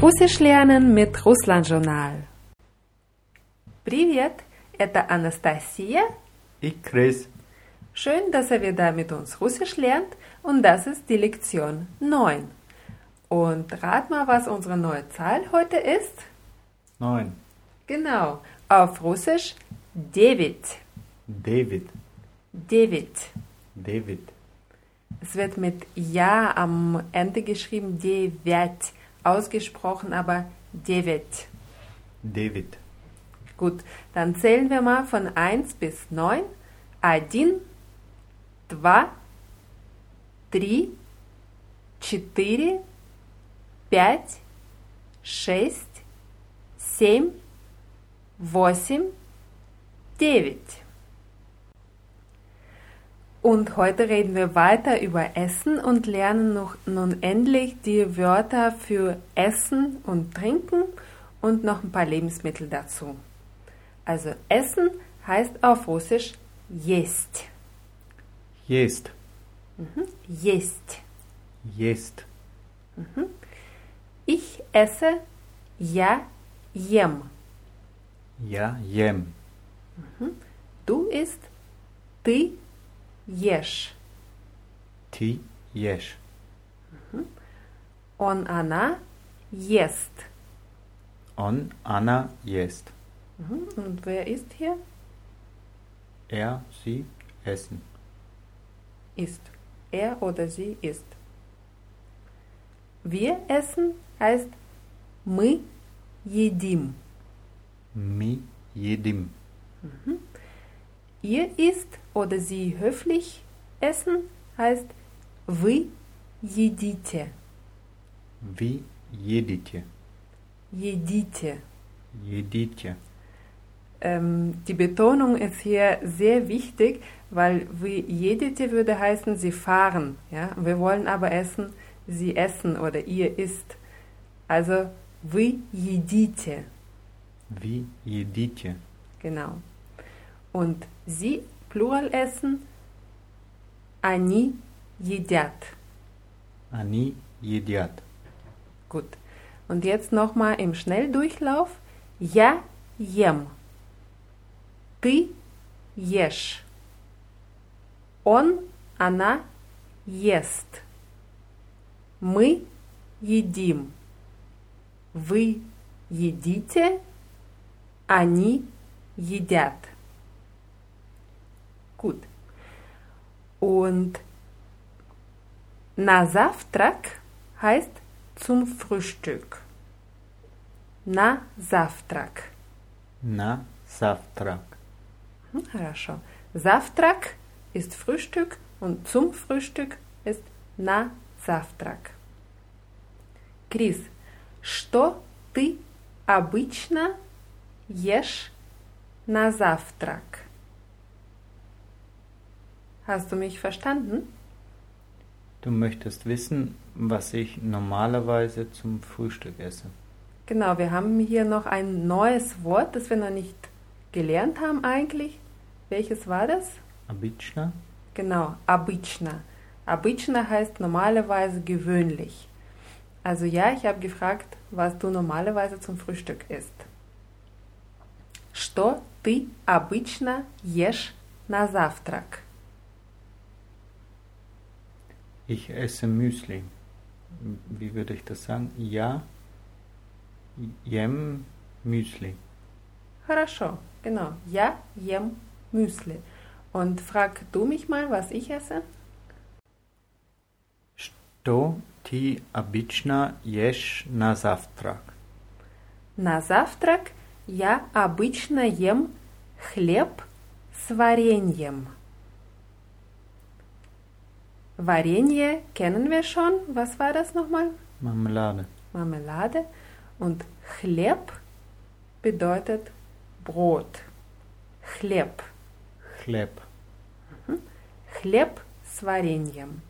Russisch lernen mit Russland Journal. Привет, это Anastasia. Ich Chris. Schön, dass ihr wieder mit uns Russisch lernt und das ist die Lektion 9. Und rat mal, was unsere neue Zahl heute ist? Neun. Genau, auf Russisch David. David. David. David. Es wird mit Ja am Ende geschrieben, Devet, Ausgesprochen aber David. David. Gut, dann zählen wir mal von 1 bis 9. Один, два, три, четыре, пять, шесть, семь, восемь, девять. Und heute reden wir weiter über Essen und lernen noch nun endlich die Wörter für Essen und Trinken und noch ein paar Lebensmittel dazu. Also Essen heißt auf Russisch jest. Jest. Mhm. Jest. Jest. Mhm. Ich esse, ja, jem. Ja, jem. Mhm. Du isst, ты ешь. Ты ешь. Он, она ест. Он, она ест. Mhm. Und wer ist hier? Er, sie essen. Ist. Er oder sie isst. Wir essen heißt мы едим. Мы едим. Ihr isst oder sie höflich essen heißt вы едите. Вы едите. Jedite. Едите. Ähm, die Betonung ist hier sehr wichtig, weil wie jedite würde heißen, sie fahren. Ja? Wir wollen aber essen, sie essen oder ihr isst. Also вы едите. Вы едите. Genau. Und sie, Plural essen, они едят. Они едят. Gut. Und jetzt nochmal im Schnelldurchlauf. Я ем. Ты ешь. Он, она ест. Мы едим. Вы едите. Они едят. Gut. Und na Завтрак heißt zum Frühstück. На завтрак. На завтрак. Hm, Хорошо. Завтрак ist Frühstück und zum Frühstück ist на завтрак. Крис, что ты обычно ешь на завтрак? Hast du mich verstanden? Du möchtest wissen, was ich normalerweise zum Frühstück esse. Genau, wir haben hier noch ein neues Wort, das wir noch nicht gelernt haben eigentlich. Welches war das? Обычно. Genau, обычно. Обычно heißt normalerweise gewöhnlich. Also ja, ich habe gefragt, was du normalerweise zum Frühstück isst. Что ты обычно ешь на завтрак? Ich esse Müsli. Wie würde ich das sagen? Ja. Jem Müsli. Хорошо, genau. Я ем Müsli. Und frag du mich mal, was ich esse? Что ты обычно ешь на завтрак? На завтрак я обычно ем хлеб с вареньем. Варенье kennen wir schon. Was war das nochmal? Marmelade. Marmelade. Und Chleb bedeutet Brot. Chleb. Хлеб. Chleb с вареньем.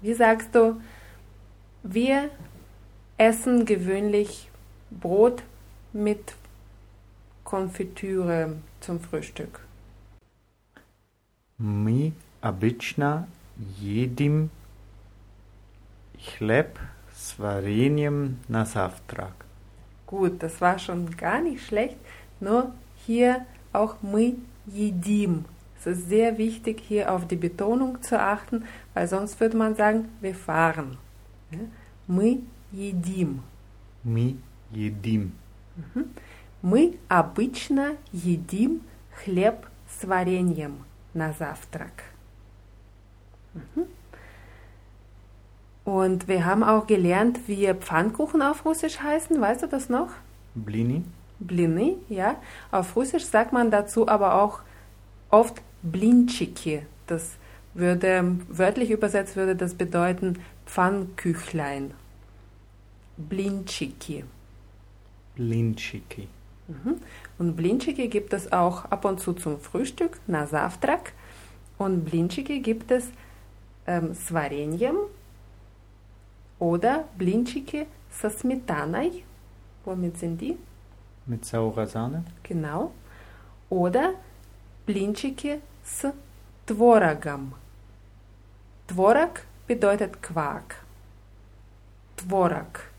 Wie sagst du, wir essen gewöhnlich Brot mit Konfitüre zum Frühstück. Мы обычно едим хлеб с вареньем на завтрак. Gut, das war schon gar nicht schlecht. Nur hier auch мы едим. Es ist sehr wichtig, hier auf die Betonung zu achten, weil sonst würde man sagen, wir fahren. Ja? Мы едим. Мы едим. Мы обычно едим хлеб с вареньем на завтрак. Mhm. Und wir haben auch gelernt, wie Pfannkuchen auf Russisch heißen. Weißt du das noch? Blini. Blini, ja. Auf Russisch sagt man dazu aber auch oft Blinchiki. Das würde, wörtlich übersetzt würde das bedeuten Pfannküchlein. Blinchiki. Blinchiki. Mhm. Und Blinchiki gibt es auch ab und zu zum Frühstück, na Saftrak. Und Blinchiki gibt es ähm, с вареньем oder Blinchiki со сметаной. Womit sind die? Mit saurer Sahne. Genau. Oder Blinchiki с творогом. Tworog bedeutet Quark. Tworog.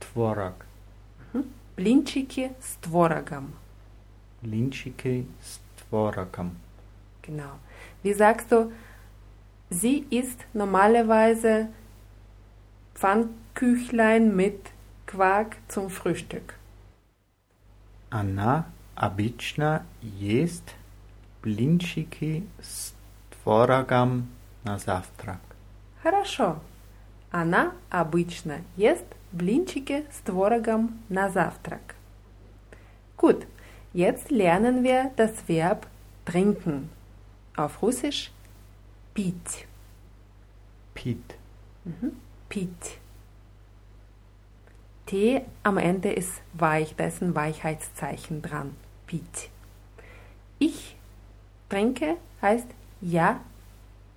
Tworog. Blinchiki с творогом. Blinchiki с tworogом. Genau. Wie sagst du, sie isst normalerweise Pfannküchlein mit Quark zum Frühstück. Она обычно ест блинчики с творогом на завтрак. Хорошо. Она обычно ест блинчики с творогом на завтрак. Gut, jetzt lernen wir das Verb trinken. Auf Russisch Piet. Piet. Mhm. Piet. T am Ende ist weich, da ist ein Weichheitszeichen dran. Piet. Ich trinke heißt ja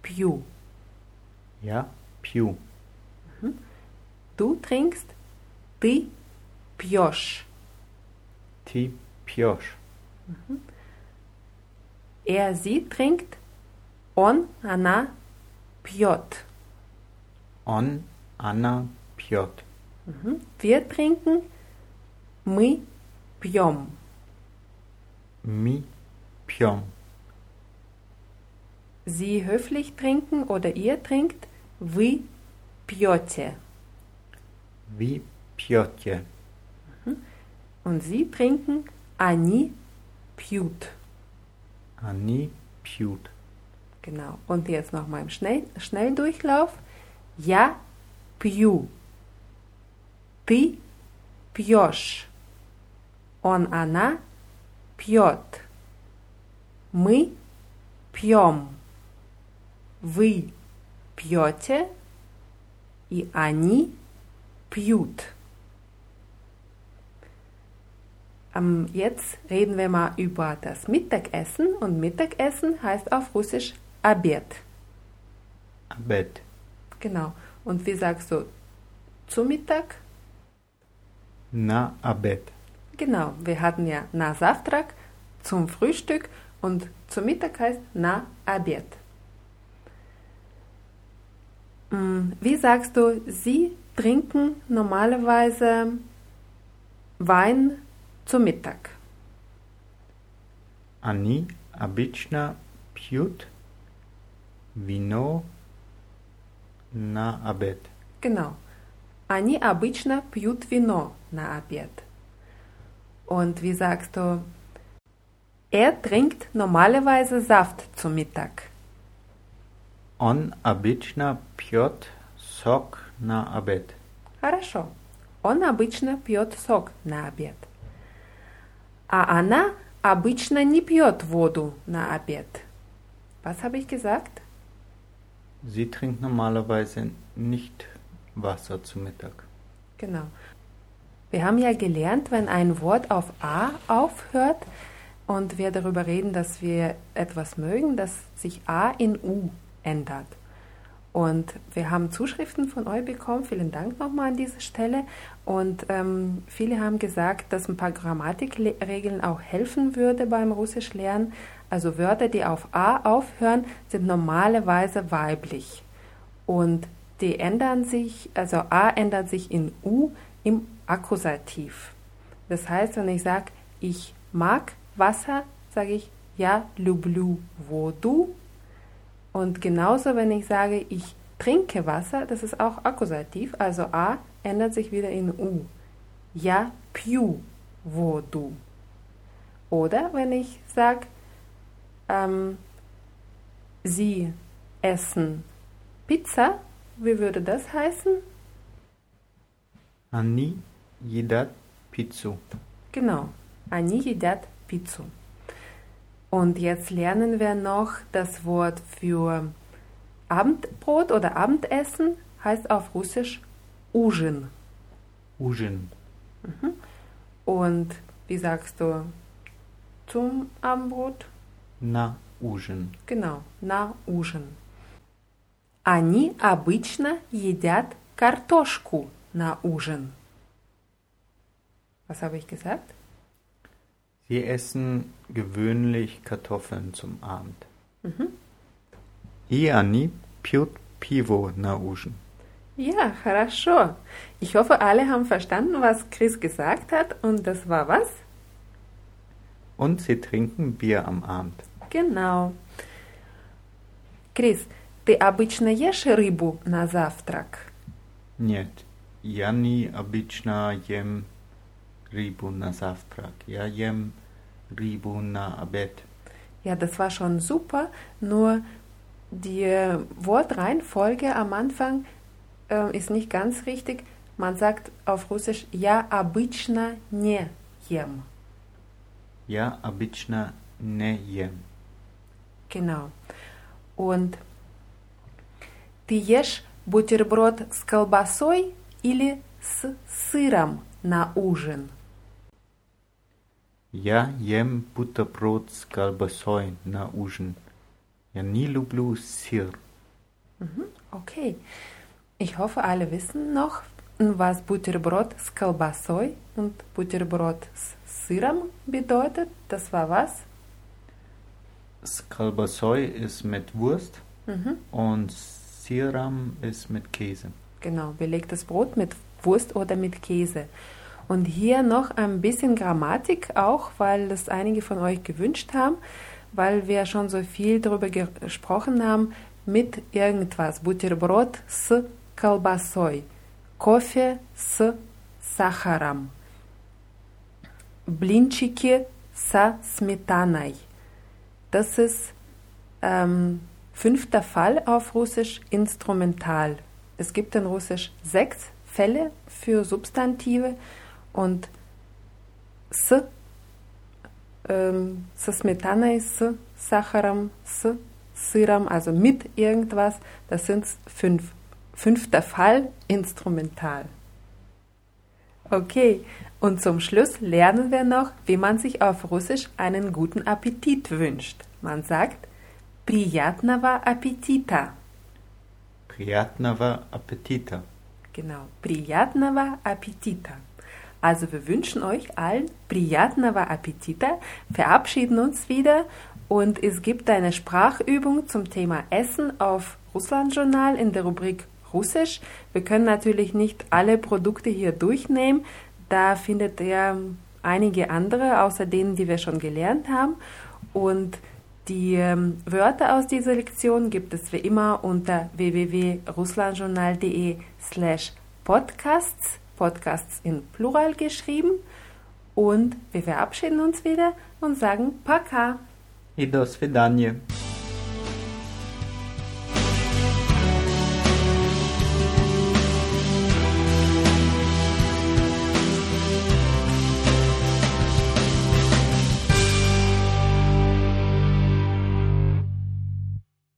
piu. Ja piu. Mhm. Du trinkst ti piosch. Ti piosch. Mhm. Er sie trinkt он, она пьет. Он, она пьет. Wir trinken мы пьем. Мы пьем. Sie höflich trinken oder ihr trinkt вы пьете. Вы пьете. Und sie trinken они пьют. Они пьют. Genau. Und jetzt nochmal im Schnell Schnelldurchlauf. Я пью. Ты пьешь. Он, она пьет. Мы пьем. Вы пьете. И они пьют. Ähm, Jetzt reden wir mal über das Mittagessen. Und Mittagessen heißt auf Russisch Abed. Обед. Genau. Und wie sagst du zu Mittag? На обед. Genau. Wir hatten ja na Завтрак zum Frühstück und zu Mittag heißt na Abed. Mm, Wie sagst du, Sie trinken normalerweise Wein zu Mittag? Они обычно пьют вино на обед. Genau. Они обычно пьют вино на обед. Und wie sagst du, er trinkt normalerweise Saft zu Mittag. Он обычно пьет сок на обед. Хорошо. Он обычно пьет сок на обед. А она обычно не пьет воду на обед. Was habe ich gesagt? Sie trinkt normalerweise nicht Wasser zu Mittag. Genau. Wir haben ja gelernt, wenn ein Wort auf A aufhört und wir darüber reden, dass wir etwas mögen, dass sich A in U ändert. Und wir haben Zuschriften von euch bekommen. Vielen Dank nochmal an dieser Stelle. Und ähm, viele haben gesagt, dass ein paar Grammatikregeln auch helfen würde beim Russisch lernen. Also Wörter, die auf A aufhören, sind normalerweise weiblich. Und die ändern sich, also A ändert sich in U im Akkusativ. Das heißt, wenn ich sage, ich mag Wasser, sage ich ja люблю воду. und genauso, wenn ich sage, ich trinke Wasser, das ist auch Akkusativ, also A ändert sich wieder in U. Ja, piu, wo du. Oder wenn ich sage, ähm, sie essen Pizza, wie würde das heißen? Ani jedat pizzu. Genau, ani jedat pizzu. Und jetzt lernen wir noch das Wort für Abendbrot oder Abendessen, heißt auf Russisch Ужин. Ужин. Und wie sagst du zum Abendbrot? На ужин. Genau, на ужин. Они обычно едят картошку на ужин. Was habe ich gesagt? Sie essen gewöhnlich Kartoffeln zum Abend. И они пьют пиво на ужин. Ja, хорошо. Ich hoffe, alle haben verstanden, was Chris gesagt hat. Und das war was? Und sie trinken Bier am Abend. Genau. Крис, ты обычно ешь рыбу на завтрак? Нет, я не обычно ем рыбу на завтрак. Я ем рыбу на обед. Ja, das war schon super. Nur die Wortreihenfolge am Anfang äh, ist nicht ganz richtig. Man sagt auf Russisch Я обычно не ем. Я обычно не ем. Genau. Und ты ешь бутерброд с колбасой или с сыром на ужин? Я ем бутерброд с колбасой на ужин. Я не люблю сыр. Okay. Ich hoffe, alle wissen noch, was Butterbrot с колбасой und Butterbrot с сыром bedeutet. Das war was? S колбасой ist mit Wurst und Siram ist mit Käse. Genau, belegtes Brot mit Wurst oder mit Käse. Und hier noch ein bisschen Grammatik auch, weil das einige von euch gewünscht haben, weil wir schon so viel darüber gesprochen haben, mit irgendwas. Butterbrot с колбасой, кофе с сахаром, блинчики со сметаной. Das ist ähm, fünfter Fall auf Russisch instrumental. Es gibt in Russisch sechs Fälle für Substantive und с, ähm, со сметаной, с сахаром, с сыром, also mit irgendwas, das sind fünf. Fünfter Fall instrumental. Okay, und zum Schluss lernen wir noch, wie man sich auf Russisch einen guten Appetit wünscht. Man sagt Приятного аппетита. Приятного аппетита. Genau, Приятного аппетита. Also wir wünschen euch allen Приятного аппетита, verabschieden uns wieder und es gibt eine Sprachübung zum Thema Essen auf Russlandjournal in der Rubrik Russisch. Wir können natürlich nicht alle Produkte hier durchnehmen, da findet ihr einige andere, außer denen, die wir schon gelernt haben. Und die ähm, Wörter aus dieser Lektion gibt es wie immer unter www.russlandjournal.de slash podcasts, Podcasts in Plural geschrieben. Und wir verabschieden uns wieder und sagen Paka. И до свидания.